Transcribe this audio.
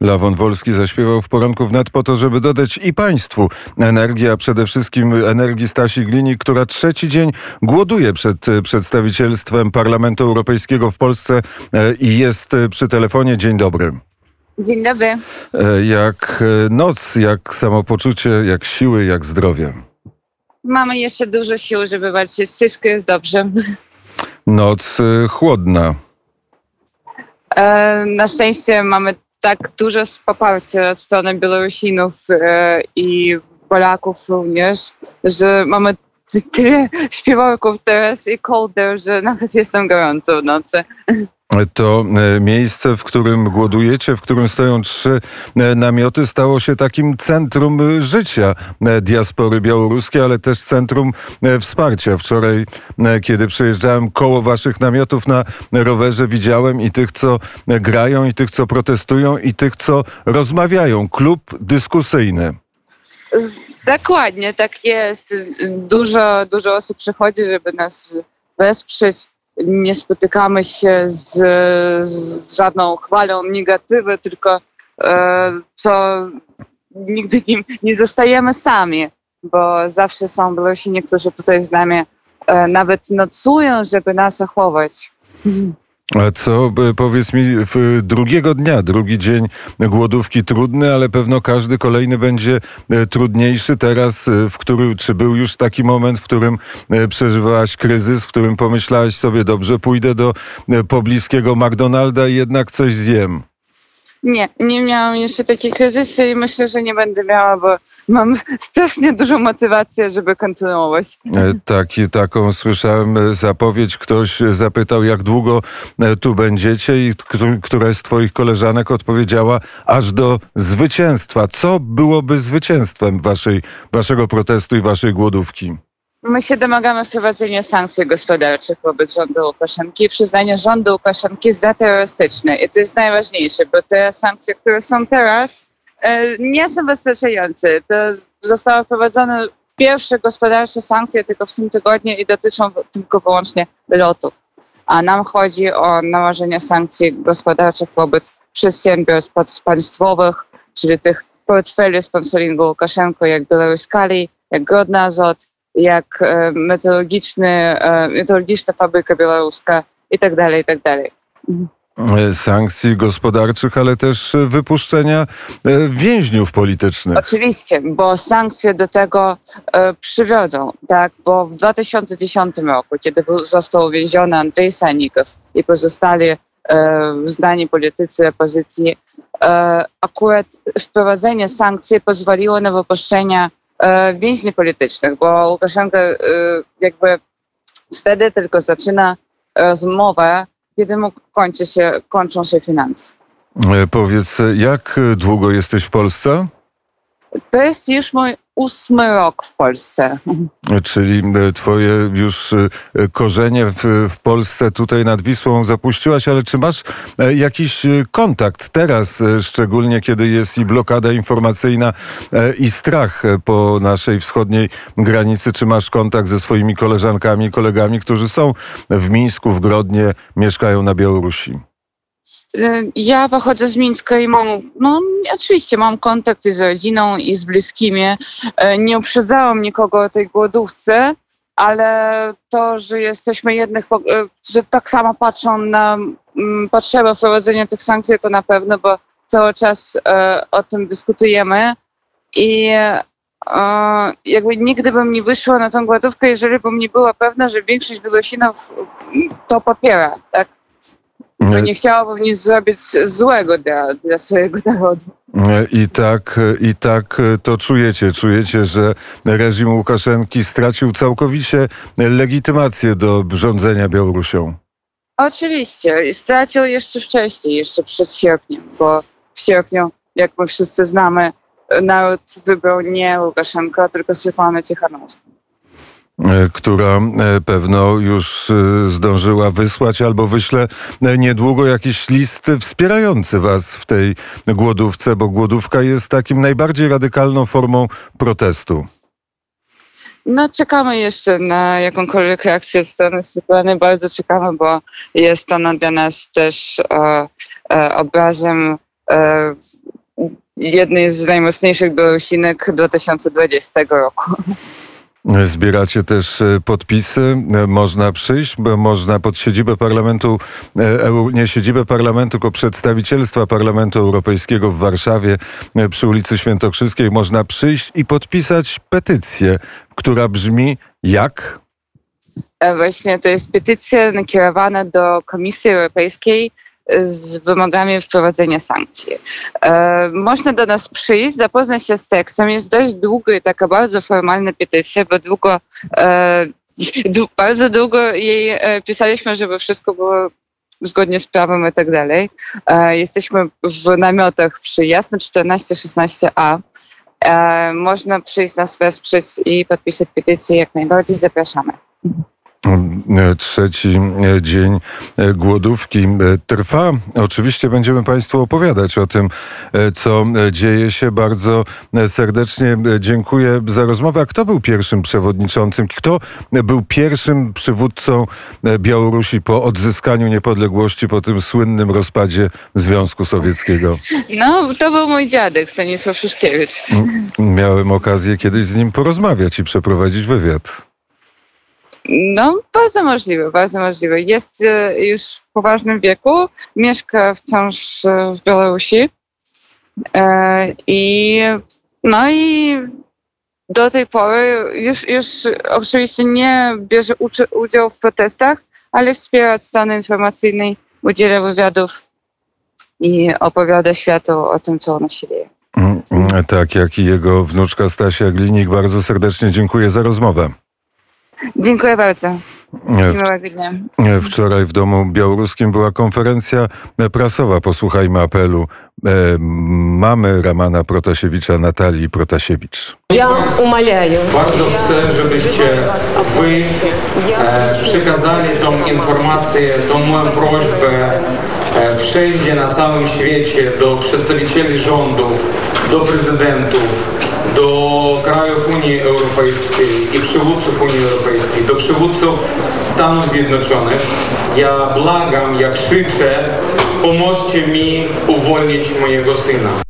Lawon Wolski zaśpiewał w poranku wnet po to, żeby dodać i państwu energii, a przede wszystkim energii Stasi Glini, która trzeci dzień głoduje przed przedstawicielstwem Parlamentu Europejskiego w Polsce e, i jest przy telefonie. Dzień dobry. Dzień dobry. E, jak noc, jak samopoczucie, jak siły, jak zdrowie? Mamy jeszcze dużo sił, żeby walczyć. Wszystko jest dobrze. Noc e, chłodna. Na szczęście mamy tak dużo poparcia od strony Białorusinów e, i Polaków również, że mamy tyle śpiewaków teraz i kolder, że nawet jestem gorąco w nocy to e, miejsce, w którym głodujecie, w którym stoją trzy e, namioty, stało się takim centrum życia e, diaspory białoruskiej, ale też centrum wsparcia. Wczoraj, kiedy przejeżdżałem koło waszych namiotów na rowerze, widziałem i tych, co grają, i tych, co protestują, i tych, co rozmawiają. Klub dyskusyjny. Dokładnie, tak jest. Dużo, dużo osób przychodzi, żeby nas wesprzeć nie spotykamy się z, z żadną chwalą negatywy, tylko e, co nigdy nie, nie zostajemy sami, bo zawsze są Białorusini, którzy tutaj z nami e, nawet nocują, żeby nas zachować. A co, e, powiedz mi, drugiego dnia, drugi dzień głodówki trudny, ale pewno każdy kolejny będzie e, trudniejszy. Teraz, e, w którym, czy był już taki moment, w którym przeżywałaś kryzys, w którym pomyślałaś sobie, dobrze, pójdę do pobliskiego McDonalda i jednak coś zjem? Nie, nie miałam jeszcze takiej kryzysy i myślę, że nie będę miała, bo mam strasznie dużą motywację, żeby kontynuować. E, taki, taką słyszałem e, zapowiedź. Ktoś zapytał, jak długo e, tu będziecie i któraś z twoich koleżanek odpowiedziała aż do zwycięstwa. Co byłoby zwycięstwem waszej, waszego protestu i waszej głodówki? My się domagamy wprowadzenia sankcji gospodarczych wobec rządu Łukaszenki i przyznania rządu Łukaszenki za terrorystyczny. I to jest najważniejsze, bo te sankcje, które są teraz, e, nie są wystarczające. To zostały wprowadzone pierwsze gospodarcze sankcje tylko w tym tygodniu i dotyczą tylko wyłącznie lotów. A nam chodzi o nałożenie sankcji gospodarczych wobec przedsiębiorstw państwowych, czyli tych portfeli sponsoringu Łukaszenko, jak Białoruś Kali, jak Grodna Azot, jak e, meteorologiczny, e, meteorologiczna fabryka białoruska i tak dalej, i tak dalej. E, sankcji gospodarczych, ale też wypuszczenia więźniów politycznych. Oczywiście, bo sankcje do tego przywiodą, tak, bo w 2010 roku, kiedy został uwięziony Andrzej Sanikow i pozostali znani politycy opozycji, akurat wprowadzenie sankcji pozwoliło na wypuszczenie więźni politycznych, bo Łukaszenka e, jakby wtedy tylko zaczyna rozmowę, kiedy mu kończy się, kończą się finanse. E, powiedz, jak długo jesteś w Polsce? To jest już mój ósmy rok w Polsce. Czyli e, twoje już e, korzenie w, w, Polsce tutaj nad Wisłą zapuściłaś, ale czy masz e, jakiś kontakt teraz, szczególnie kiedy jest i blokada informacyjna i strach po naszej wschodniej granicy, czy masz kontakt ze swoimi koleżankami kolegami, którzy są w Mińsku, w Grodnie, mieszkają na Białorusi? Y, ja pochodzę z Mińska i mam, no oczywiście mam kontakty z rodziną i z bliskimi. Y, nie uprzedzałam nikogo o tej głodówce, ale to, że jesteśmy jednych, y, że tak samo patrzą na mm, potrzebę wprowadzenia tych sankcji, to na pewno, bo cały czas o tym dyskutujemy i jakby nigdy bym nie wyszła na tą głodówkę, jeżeli bym nie była pewna, że większość Białorusinów to popiera, tak? Bo nie chciałabym nic zrobić złego dla, dla swojego narodu. I tak, I tak to czujecie. Czujecie, że reżim Łukaszenki stracił całkowicie legitymację do rządzenia Białorusią. Oczywiście. Stracił jeszcze wcześniej, jeszcze przed sierpniem, bo w sierpniu, jak my wszyscy znamy, naród wybrał nie Łukaszenko, tylko Swiatłanę Cichanowską. E, która e, pewno już e, zdążyła wysłać albo wyśle niedługo jakiś list wspierający was w tej głodówce, bo głodówka jest takim najbardziej radykalną formą protestu. No, czekamy jeszcze na jakąkolwiek reakcję z strony Svetlany. Bardzo czekamy, bo jest ona dla nas też e, e, obrazem e, jednej z najmocniejszych Białorusinek 2020 roku. Zbieracie też e, podpisy. E, Można przyjść, bo można pod siedzibę parlamentu, e, nie siedzibę parlamentu, tylko przedstawicielstwa Parlamentu Europejskiego w Warszawie przy ulicy Świętokrzyskiej. Można przyjść i podpisać petycję, która brzmi jak? Właśnie to jest petycja nakierowana do Komisji Europejskiej z wymogami wprowadzenia sankcji. E, Można do nas przyjść, zapoznać się z tekstem. Jest dość długa i taka bardzo formalna petycja, bo długo, e, bardzo długo jej e, pisaliśmy, żeby wszystko było zgodnie z prawem i tak dalej. Jesteśmy w namiotach przy Jasno 14-16a. E, Można przyjść nas wesprzeć i podpisać petycję. Jak najbardziej zapraszamy. Trzeci e, dzień e, głodówki e, trwa. Oczywiście będziemy Państwu opowiadać o tym, co dzieje się. Bardzo serdecznie dziękuję za rozmowę. A kto był pierwszym przewodniczącym? Kto był pierwszym przywódcą Białorusi po odzyskaniu niepodległości, po tym słynnym rozpadzie Związku Sowieckiego? No, to był mój dziadek, Stanisław Szuszkiewicz. Miałem okazję kiedyś z nim porozmawiać i przeprowadzić wywiad. No, bardzo możliwe, bardzo możliwe. Jest e, już w poważnym wieku, mieszka wciąż e, w Białorusi. E, I no i do tej pory już, już oczywiście nie bierze udział w protestach, ale wspiera od strony udziela wywiadów i opowiada światu o tym, co u nas się dzieje. Mm, mm, Tak, jak i jego wnuczka Stasia Glinik. Bardzo serdecznie dziękuję za rozmowę. Dziękuję bardzo E, i miłego dnia. w- Wczoraj w Domu Białoruskim była konferencja prasowa. Posłuchajmy apelu e, mamy Ramana Protasiewicza, Natalii Protasiewicz. Я умоляю, Bardzo chcę, żebyście wy e, przekazali tą informację, tą moją prośbę e, wszędzie na całym świecie do przedstawicieli rządów, do prezydentów, do krajów Unii Europejskiej i przywódców Unii Europejskiej, do przywódców Stanów Zjednoczonych. Ja błagam, ja krzyczę, pomóżcie mi uwolnić mojego syna.